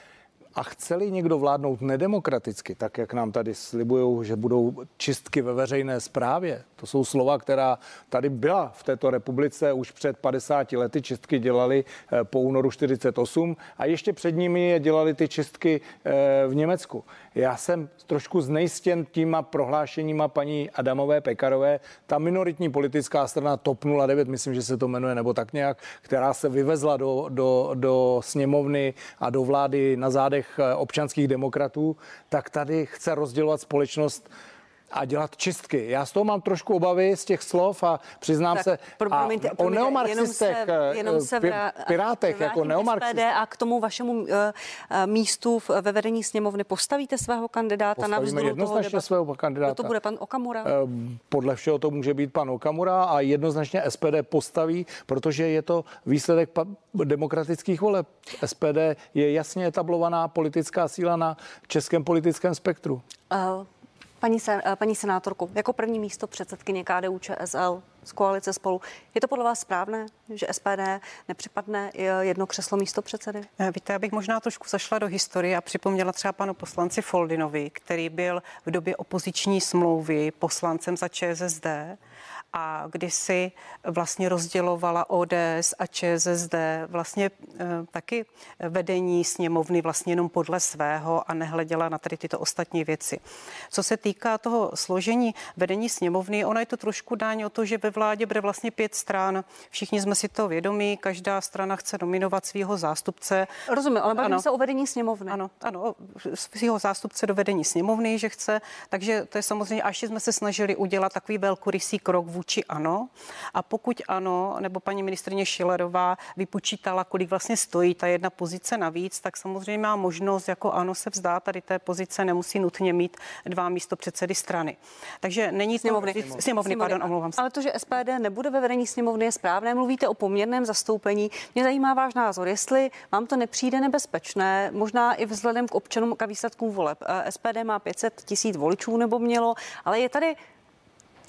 A chceli někdo vládnout nedemokraticky, tak jak nám tady slibují, že budou čistky ve veřejné správě, to jsou slova, která tady byla v této republice už před 50 lety, čistky dělali eh, po únoru 48 a ještě před nimi je dělali ty čistky eh, v Německu. Já jsem trošku znejstěn těma prohlášeníma paní Adamové Pekarové, ta minoritní politická strana TOP 09, myslím, že se to jmenuje, nebo tak nějak, která se vyvezla do, do, do sněmovny a do vlády na zádech těch eh, občanských demokratů, tak tady chce rozdělovat společnost a dělat čistky. Já z toho mám trošku obavy z těch slov a přiznám tak, se promiňte, a o neomarxistech, jenom se, jenom se vrá, pirátech jako neomarxistech. A k tomu vašemu uh, místu ve vedení sněmovny postavíte svého kandidáta Postavíme na vzdru jednoznačně toho svého kandidáta. Kdo to bude pan Okamura? Uh, podle všeho to může být pan Okamura a jednoznačně SPD postaví, protože je to výsledek demokratických voleb. SPD je jasně etablovaná politická síla na českém politickém spektru. Uh, Paní, sen, eh, paní senátorku, jako první místo předsedkyně KDU ČSL z koalice spolu, je to podle vás správné, že SPD nepřipadne jedno křeslo místo předsedy? Eh, víte, já bych možná trošku zašla do historie a připomněla třeba panu poslanci Foldinovi, který byl v době opoziční smlouvy poslancem za ČSSD a kdysi vlastně rozdělovala ODS a ČSSD vlastně e, taky vedení sněmovny vlastně jenom podle svého a nehleděla na tady tyto ostatní věci. Co se týká toho složení vedení sněmovny, ona je to trošku dáň o to, že ve vládě bude vlastně pět stran. Všichni jsme si to vědomí, každá strana chce nominovat svého zástupce. Rozumím, ale bavím se o vedení sněmovny. Ano, ano, svého zástupce do vedení sněmovny, že chce. Takže to je samozřejmě, až jsme se snažili udělat takový velkorysý krok vůči vůči ano. A pokud ano, nebo paní ministrině Šilerová vypočítala, kolik vlastně stojí ta jedna pozice navíc, tak samozřejmě má možnost jako ano se vzdát tady té pozice, nemusí nutně mít dva místo předsedy strany. Takže není sněmovny. To, sněmovny, sněmovny, pardon, omlouvám se. Ale to, že SPD nebude ve vedení sněmovny, je správné. Mluvíte o poměrném zastoupení. Mě zajímá váš názor, jestli vám to nepřijde nebezpečné, možná i vzhledem k občanům a výsledkům voleb. Eh, SPD má 500 tisíc voličů nebo mělo, ale je tady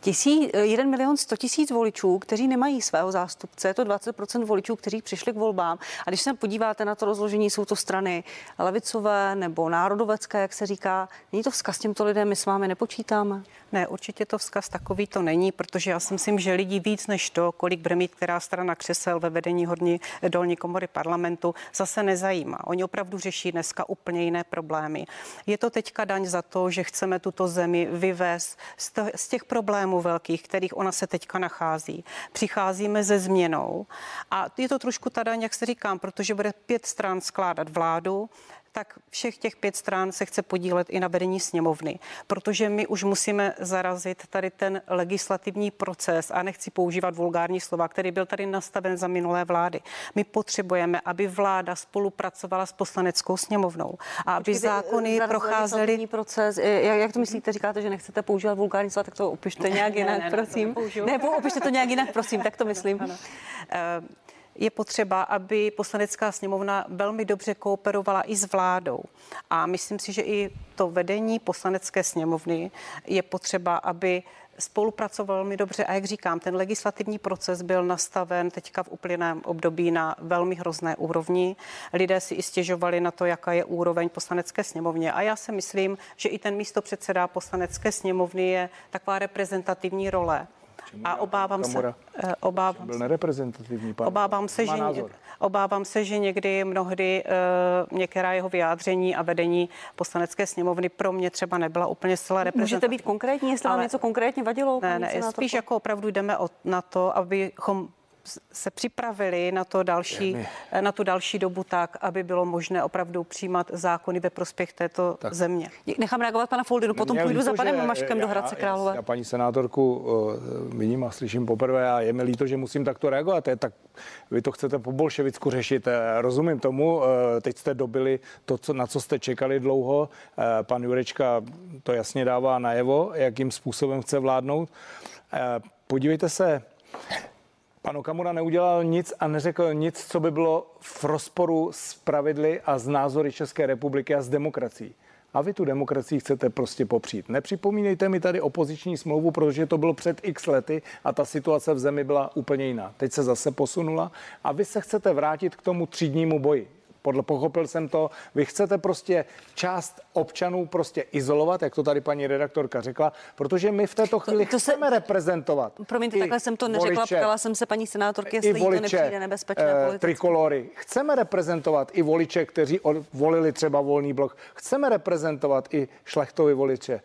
tisí, 1 milion 100 tisíc voličů, kteří nemají svého zástupce, je to 20% voličů, kteří přišli k volbám. A když se podíváte na to rozložení, jsou to strany levicové nebo národovecké, jak se říká, není to vzkaz těmto lidem, my s vámi nepočítáme? Ne, určitě to vzkaz takový to není, protože já si myslím, že lidí víc než to, kolik bude mít která strana křesel ve vedení horní dolní komory parlamentu, zase nezajímá. Oni opravdu řeší dneska úplně jiné problémy. Je to teďka daň za to, že chceme tuto zemi vyvést z těch problémů velkých, kterých ona se teďka nachází. Přicházíme ze změnou a je to trošku ta daň, jak se říkám, protože bude pět stran skládat vládu, tak všech těch pět stran se chce podílet i na vedení sněmovny, protože my už musíme zarazit tady ten legislativní proces a nechci používat vulgární slova, který byl tady nastaven za minulé vlády. My potřebujeme, aby vláda spolupracovala s poslaneckou sněmovnou a aby Počkejte, zákony procházely. proces. Jak, jak to myslíte? Říkáte, že nechcete používat vulgární slova, tak to opište nějak ne, jinak, ne, ne, prosím. Ne, ne, opište to nějak jinak, prosím, tak to myslím. Ano. Uh, je potřeba, aby poslanecká sněmovna velmi dobře kooperovala i s vládou. A myslím si, že i to vedení poslanecké sněmovny je potřeba, aby spolupracoval velmi dobře a jak říkám, ten legislativní proces byl nastaven teďka v uplyném období na velmi hrozné úrovni. Lidé si i stěžovali na to, jaká je úroveň poslanecké sněmovně a já si myslím, že i ten místo předseda poslanecké sněmovny je taková reprezentativní role A obávám se, eh, obávám, byl nereprezentativní pan. Obávám se, že, obávám se, že někdy mnohdy uh, některá jeho vyjádření a vedení poslanecké sněmovny pro mě třeba nebyla úplně zcela reprezentativní. Můžete být konkrétní, jestli vám něco konkrétně vadilo? Ne, ne, spíš jako opravdu jdeme o, na to, abychom se připravili na, to další, na tu další dobu tak, aby bylo možné opravdu přijímat zákony ve prospěch této tak. země. Nechám reagovat pana Foldinu, potom půjdu za panem Maškem do Hradce Králové. Já, já paní senátorku vidím a slyším poprvé a je mi líto, že musím takto reagovat. Je tak, vy to chcete po bolševicku řešit. Eh, rozumím tomu, eh, teď jste dobili to, co, na co jste čekali dlouho. Eh, pan Jurečka to jasně dává najevo, jakým způsobem chce vládnout. Podívejte se, Pan Okamura neudělal nic a neřekl nic, co by bylo v rozporu s pravidly a z názory České republiky a s demokracií. A vy tu demokracii chcete prostě popřít. Nepřipomínejte mi tady opoziční smlouvu, protože to bylo před x lety a ta situace v zemi byla úplně jiná. Teď se zase posunula a vy se chcete vrátit k tomu třídnímu boji podle pochopil jsem to, vy chcete prostě část občanů prostě izolovat, jak to tady paní redaktorka řekla, protože my v této chvíli to, to chceme se, reprezentovat. Promiňte, takhle jsem to neřekla, voliče, ptala jsem se paní senátorky, jestli voliče, to nepřijde nebezpečné eh, trikolory. Chceme reprezentovat i voliče, kteří volili třeba volný blok. Chceme reprezentovat i šlechtovi voliče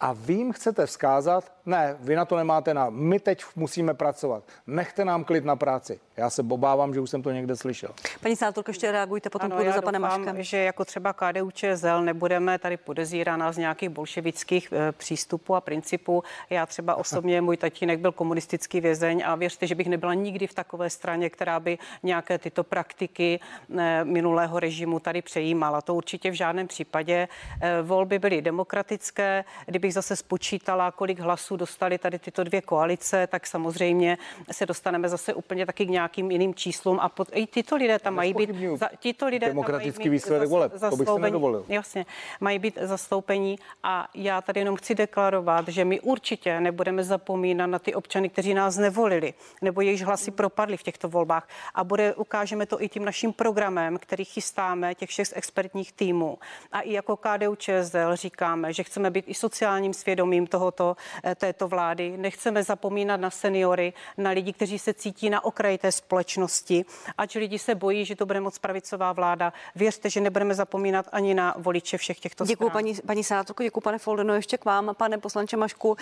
a vy jim chcete vzkázat, ne, vy na to nemáte na, my teď musíme pracovat, nechte nám klid na práci. Já se obávám, že už jsem to někde slyšel. Paní senátorko, ještě reagujte, potom ano, půjdu za panem Maškem. že jako třeba KDU ČSL nebudeme tady podezírána z nějakých bolševických e, přístupů a principů. Já třeba osobně, můj tatínek byl komunistický vězeň a věřte, že bych nebyla nikdy v takové straně, která by nějaké tyto praktiky e, minulého režimu tady přejímala. To určitě v žádném případě. E, volby byly demokratické. Kdybych zase spočítala, kolik hlasů dostali tady tyto dvě koalice, tak samozřejmě se dostaneme zase úplně taky k nějak nějakým jiným číslům a pod, i tyto lidé tam mají být, za, tyto lidé demokratický tam mají výsledek voleb, to bych se nedovolil. Jasně, mají být zastoupení a já tady jenom chci deklarovat, že my určitě nebudeme zapomínat na ty občany, kteří nás nevolili, nebo jejichž hlasy propadly v těchto volbách a bude, ukážeme to i tím naším programem, který chystáme, těch všech expertních týmů. A i jako KDU ČSL říkáme, že chceme být i sociálním svědomím tohoto, eh, této vlády. Nechceme zapomínat na seniory, na lidi, kteří se cítí na okraji té společnosti. Ať lidi se bojí, že to bude moc pravicová vláda, věřte, že nebudeme zapomínat ani na voliče všech těchto Děkuji, paní, paní senátorko, děkuji, pane Foldeno, ještě k vám, pane poslanče Mašku. Uh,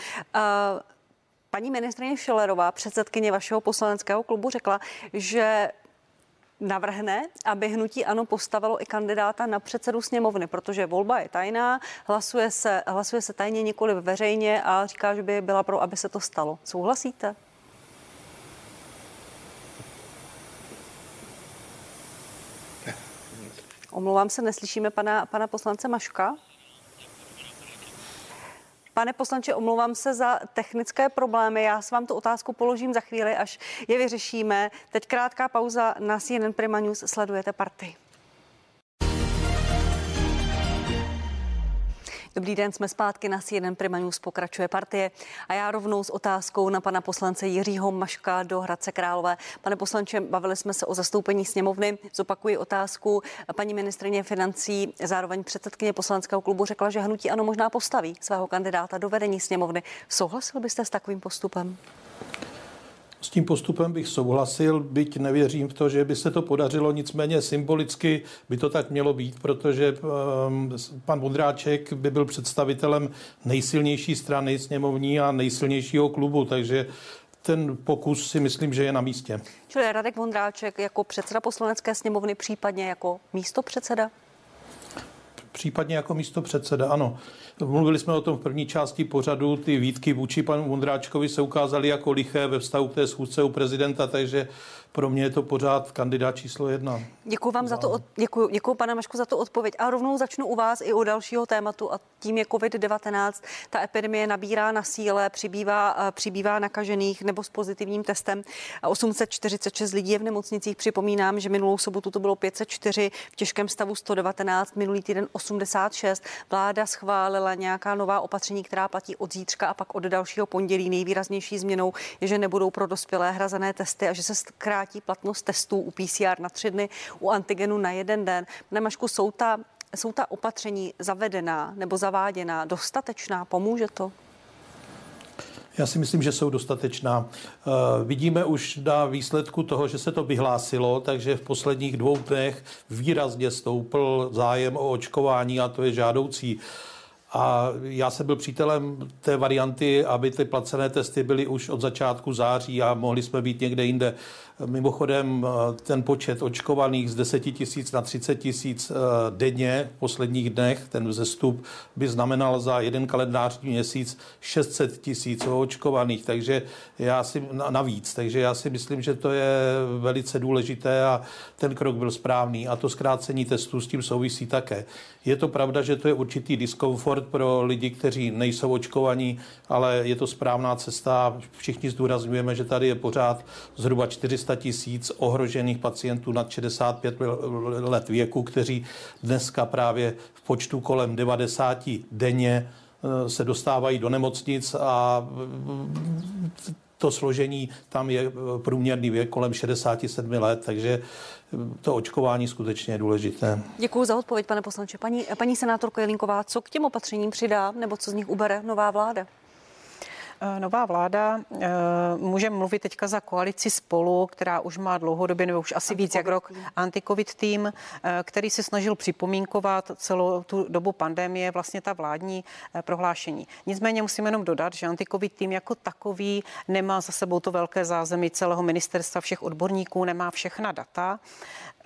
Paní ministrině Šelerová, předsedkyně vašeho poslaneckého klubu, řekla, že navrhne, aby hnutí ano postavilo i kandidáta na předsedu sněmovny, protože volba je tajná, hlasuje se, hlasuje se tajně nikoli veřejně a říká, že by byla pro, aby se to stalo. Souhlasíte? Omlouvám se, neslyšíme pana, pana poslance Maška. Pane poslanče, omlouvám se za technické problémy. Já s vám tu otázku položím za chvíli, až je vyřešíme. Teď krátká pauza na CNN Prima News. Sledujete partii. Dobrý den, jsme zpátky na CNN Prima News, pokračuje partie. A já rovnou s otázkou na pana poslance Jiřího Maška do Hradce Králové. Pane poslanče, bavili jsme se o zastoupení sněmovny. Zopakuji otázku. Paní ministrině financí, zároveň předsedkyně poslaneckého klubu, řekla, že hnutí ano možná postaví svého kandidáta do vedení sněmovny. Souhlasil byste s takovým postupem? S tím postupem bych souhlasil, byť nevěřím v to, že by se to podařilo, nicméně symbolicky by to tak mělo být, protože um, pan Vondráček by byl představitelem nejsilnější strany sněmovní a nejsilnějšího klubu, takže ten pokus si myslím, že je na místě. Čili Radek Vondráček jako předseda poslanecké sněmovny, případně jako místo předseda? Případně jako místo předseda, ano. Mluvili jsme o tom v první části pořadu. Ty výtky vůči panu Vondráčkovi se ukázaly jako liché ve vztahu k té schůzce u prezidenta, takže pro mě je to pořád kandidát číslo jedna. Děkuji vám za to, děkuji, děkuji pane Mašku za to odpověď. A rovnou začnu u vás i u dalšího tématu a tím je COVID-19. Ta epidemie nabírá na síle, přibývá, eh, přibývá nakažených nebo s pozitivním testem. 846 lidí je v nemocnicích. Připomínám, že minulou sobotu to bylo 504, v těžkém stavu 119, minulý týden 86. Vláda schválila nějaká nová opatření, která platí od zítřka a pak od dalšího pondělí. Nejvýraznější změnou je, že nebudou pro dospělé hrazené testy a že se zkrátí zkrátí platnost testů u PCR na tři dny, u antigenu na jeden den. Nemašku, jsou ta, jsou ta opatření zavedená nebo zaváděná dostatečná? Pomůže to? Já si myslím, že jsou dostatečná. Eh, vidíme už na výsledku toho, že se to vyhlásilo, takže v posledních dvou dnech výrazně stoupl zájem o očkování a to je žádoucí. A já jsem byl přítelem té varianty, aby ty placené testy byly už od začátku září a mohli jsme být někde jinde. Mimochodem ten počet očkovaných z 10 tisíc na 30 tisíc eh, denně v posledních dnech, ten vzestup by znamenal za jeden kalendářní měsíc 600 tisíc očkovaných, takže já si navíc, takže já si myslím, že to je velice důležité a ten krok byl správný a to zkrácení testů s tím souvisí také. Je to pravda, že to je určitý diskomfort pro lidi, kteří nejsou očkovaní, ale je to správná cesta. Všichni zdůrazňujeme, že tady je pořád zhruba 400 tisíc ohrožených pacientů nad 65 let věku, kteří dneska právě v počtu kolem 90 denně eh, se dostávají do nemocnic a to složení tam je průměrný věk kolem 67 let, takže to očkování skutečně je důležité. Děkuji za odpověď, pane poslanče. Paní, paní senátorko Jelinková, co k těm opatřením přidá nebo co z nich ubere nová vláda? Eh, nová vláda eh, může mluvit teďka za koalici spolu, která už má dlouhodobě nebo už asi víc jak rok antikovid tým, eh, který se snažil připomínkovat celou tu dobu pandemie vlastně ta vládní prohlášení. Nicméně musím jenom dodat, že antikovid tým jako takový nemá za sebou to velké zázemí celého ministerstva všech odborníků, nemá všechna data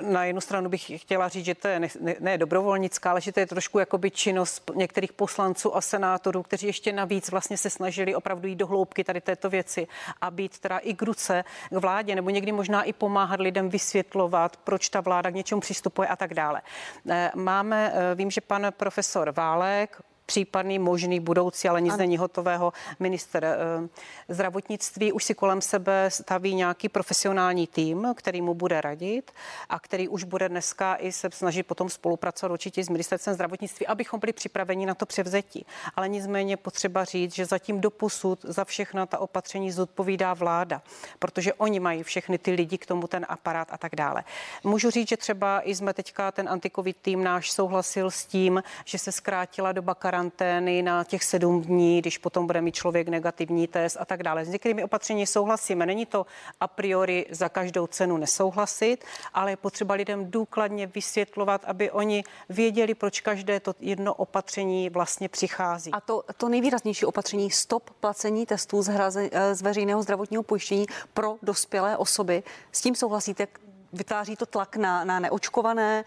na jednu stranu bych chtěla říct, že to je ne, ne, ne dobrovolnická, ale že to je trošku jakoby činnost některých poslanců a senátorů, kteří ještě navíc vlastně se snažili opravdu jít do hloubky tady této věci a být teda i k ruce k vládě, nebo někdy možná i pomáhat lidem vysvětlovat, proč ta vláda k něčemu přistupuje a tak dále. Eh, máme, eh, vím, že pan profesor Válek případný možný budoucí, ale nic ano. není hotového minister eh, zdravotnictví už si kolem sebe staví nějaký profesionální tým, který mu bude radit a který už bude dneska i se snažit potom spolupracovat určitě s ministerstvem zdravotnictví, abychom byli připraveni na to převzetí. Ale nicméně potřeba říct, že zatím do posud za všechna ta opatření zodpovídá vláda, protože oni mají všechny ty lidi k tomu ten aparát a tak dále. Můžu říct, že třeba i jsme teďka ten antikovid tým náš souhlasil s tím, že se zkrátila doba karantény karantény na těch sedm dní, když potom bude mít člověk negativní test a tak dále. S některými opatření souhlasíme. Není to a priori za každou cenu nesouhlasit, ale je potřeba lidem důkladně vysvětlovat, aby oni věděli, proč každé to jedno opatření vlastně přichází. A to, to nejvýraznější opatření stop placení testů z, hraze, eh, z veřejného zdravotního pojištění pro dospělé osoby. S tím souhlasíte? Vytváří to tlak na, na neočkované,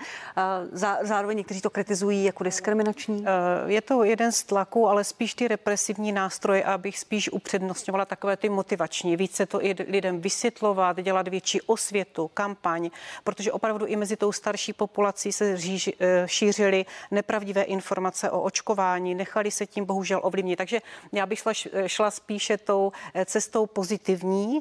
zároveň někteří to kritizují jako diskriminační? Eh, je to jeden z tlaků, ale spíš ty represivní nástroje, abych spíš upřednostňovala takové ty motivační. Více to i lidem vysvětlovat, dělat větší osvětu, kampaň, protože opravdu i mezi tou starší populací se eh, šířily nepravdivé informace o očkování, nechali se tím bohužel ovlivnit. Takže já bych šla, šla spíše tou eh, cestou pozitivní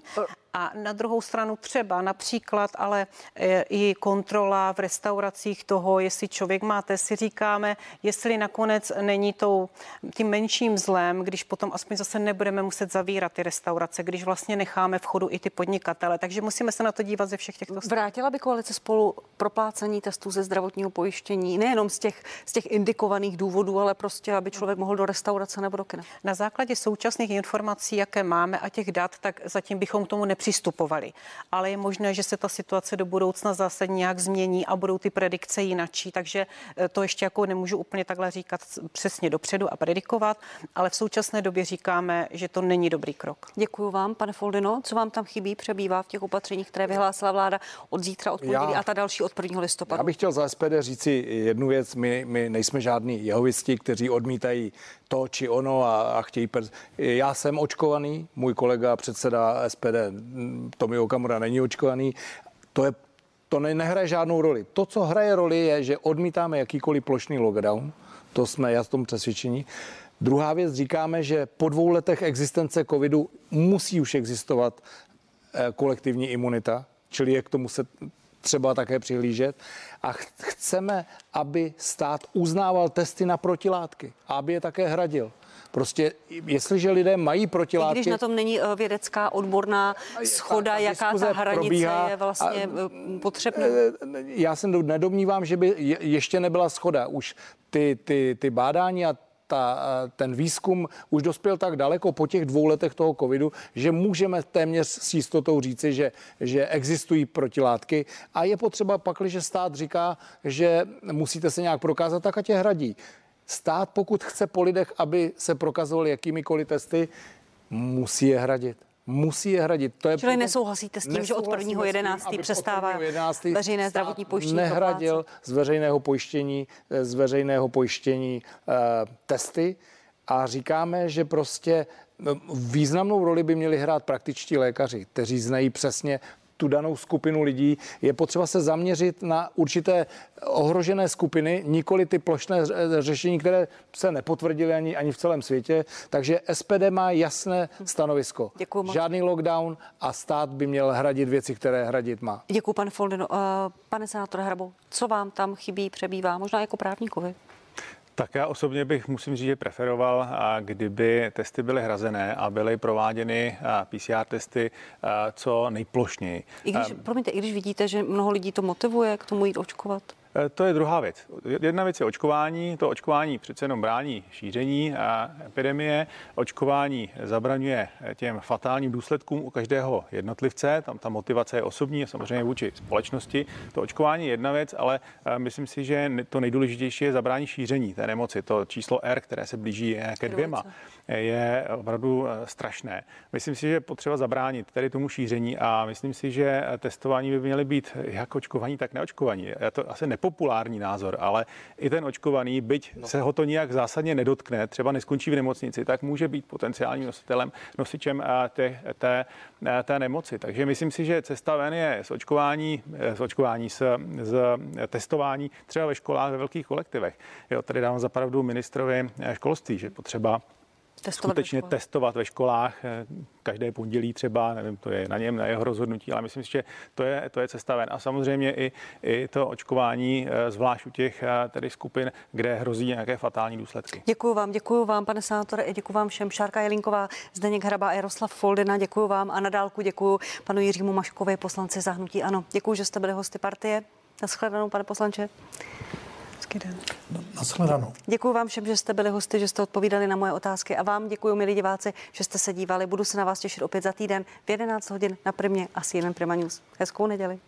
a na druhou stranu třeba například ale e, i kontrola v restauracích toho, jestli člověk má test, si říkáme, jestli nakonec není tou, tím menším zlem, když potom aspoň zase nebudeme muset zavírat ty restaurace, když vlastně necháme v chodu i ty podnikatele. Takže musíme se na to dívat ze všech těchto. Vrátila by koalice spolu proplácení testů ze zdravotního pojištění, nejenom z těch, z těch indikovaných důvodů, ale prostě, aby člověk mohl do restaurace nebo do kina. Na základě současných informací, jaké máme a těch dat, tak zatím bychom k tomu ne nepřistupovali. Ale je možné, že se ta situace do budoucna zásadně nějak změní a budou ty predikce jinačí, takže eh, to ještě jako nemůžu úplně takhle říkat přesně dopředu a predikovat, ale v současné době říkáme, že to není dobrý krok. Děkuji vám, pane Foldino. Co vám tam chybí, přebývá v těch opatřeních, které vyhlásila vláda od zítra, od pondělí a ta další od 1. listopadu? Já bych chtěl za SPD říci jednu věc. My, my nejsme žádní jehovisti, kteří odmítají to či ono a, a chtějí... Per... Já jsem očkovaný, můj kolega předseda SPD Tomi Okamura není očkovaný. To je to ne, nehraje žádnou roli. To, co hraje roli, je, že odmítáme jakýkoliv plošný lockdown. To jsme já tom přesvědčení. Druhá věc, říkáme, že po dvou letech existence covidu musí už existovat eh, kolektivní imunita, čili je k tomu se třeba také přihlížet. A chceme, aby stát uznával testy na protilátky a aby je také hradil. Prostě jestliže lidé mají protilátky... I když na tom není eh, vědecká odborná schoda, ta, ta jaká ta hranice probíhá, je vlastně a, eh, potřebná? Eh, já se nedomnívám, že by ještě nebyla schoda. Už ty, ty, ty bádání a ta, ten výzkum už dospěl tak daleko po těch dvou letech toho covidu, že můžeme téměř s jistotou říci, že, že existují protilátky a je potřeba pak, že stát říká, že musíte se nějak prokázat, tak ať je hradí. Stát, pokud chce po lidech, aby se prokazovaly jakýmikoliv testy, musí je hradit musí je hradit. To je Čili nesouhlasíte s tím, že od 1.11. přestává veřejné zdravotní pojištění Nehradil z veřejného pojištění, z veřejného pojištění uh, testy a říkáme, že prostě významnou roli by měli hrát praktičtí lékaři, kteří znají přesně tu danou skupinu lidí. Je potřeba se zaměřit na určité ohrožené skupiny, nikoli ty plošné řešení, které se nepotvrdily ani, ani v celém světě. Takže SPD má jasné stanovisko. Děkuju moc. Žádný lockdown a stát by měl hradit věci, které hradit má. Děkuji, pane Foldeno. Uh, pane senátore Hrabou, co vám tam chybí, přebývá, možná jako právníkovi? Tak já osobně bych, musím říct, že preferoval, kdyby testy byly hrazené a byly prováděny PCR testy co nejplošněji. I když, promiňte, i když vidíte, že mnoho lidí to motivuje k tomu jít očkovat? Eh, to je druhá věc. Jedna věc je očkování. To očkování přece jenom brání šíření a epidemie. Očkování zabraňuje těm fatálním důsledkům u každého jednotlivce. Tam ta motivace je osobní a samozřejmě vůči společnosti. To očkování je jedna věc, ale eh, myslím si, že to nejdůležitější je zabrání šíření té nemoci. To číslo R, které se blíží ke dvěma, je opravdu eh, strašné. Myslím si, že je potřeba zabránit tedy tomu šíření a myslím si, že testování by měly být jak očkování, tak neočkování. Já to asi nepopulární názor, ale i ten očkovaný, byť no. se ho to nijak zásadně nedotkne, třeba neskončí v nemocnici, tak může být potenciálním nositelem, nosičem eh, té, té, eh, té nemoci. Takže myslím si, že cesta ven je z očkování, z očkování, z, z testování třeba ve školách, ve velkých kolektivech. Jo, tady dávám zapravdu ministrovi školství, že potřeba testovat skutečně ve testovat ve školách eh, každé pondělí třeba, nevím, to je na něm, na jeho rozhodnutí, ale myslím si, že to je, to je cesta ven. A samozřejmě i, i to očkování, eh, zvlášť u těch eh, tedy skupin, kde hrozí nějaké fatální důsledky. Děkuji vám, děkuji vám, pane senátore, i děkuji vám všem. Šárka Jelinková, Zdeněk Hraba a Jaroslav Foldina, děkuji vám a nadálku děkuji panu Jiřímu Maškovi, poslanci zahnutí. Ano, děkuji, že jste byli hosty partie. Naschledanou, pane poslanče. Hezký den. Naschledanou. Děkuji vám všem, že jste byli hosty, že jste odpovídali na moje otázky a vám děkuji, milí diváci, že jste se dívali. Budu se na vás těšit opět za týden v 11 hodin na Primě a CNN Prima News. Hezkou neděli.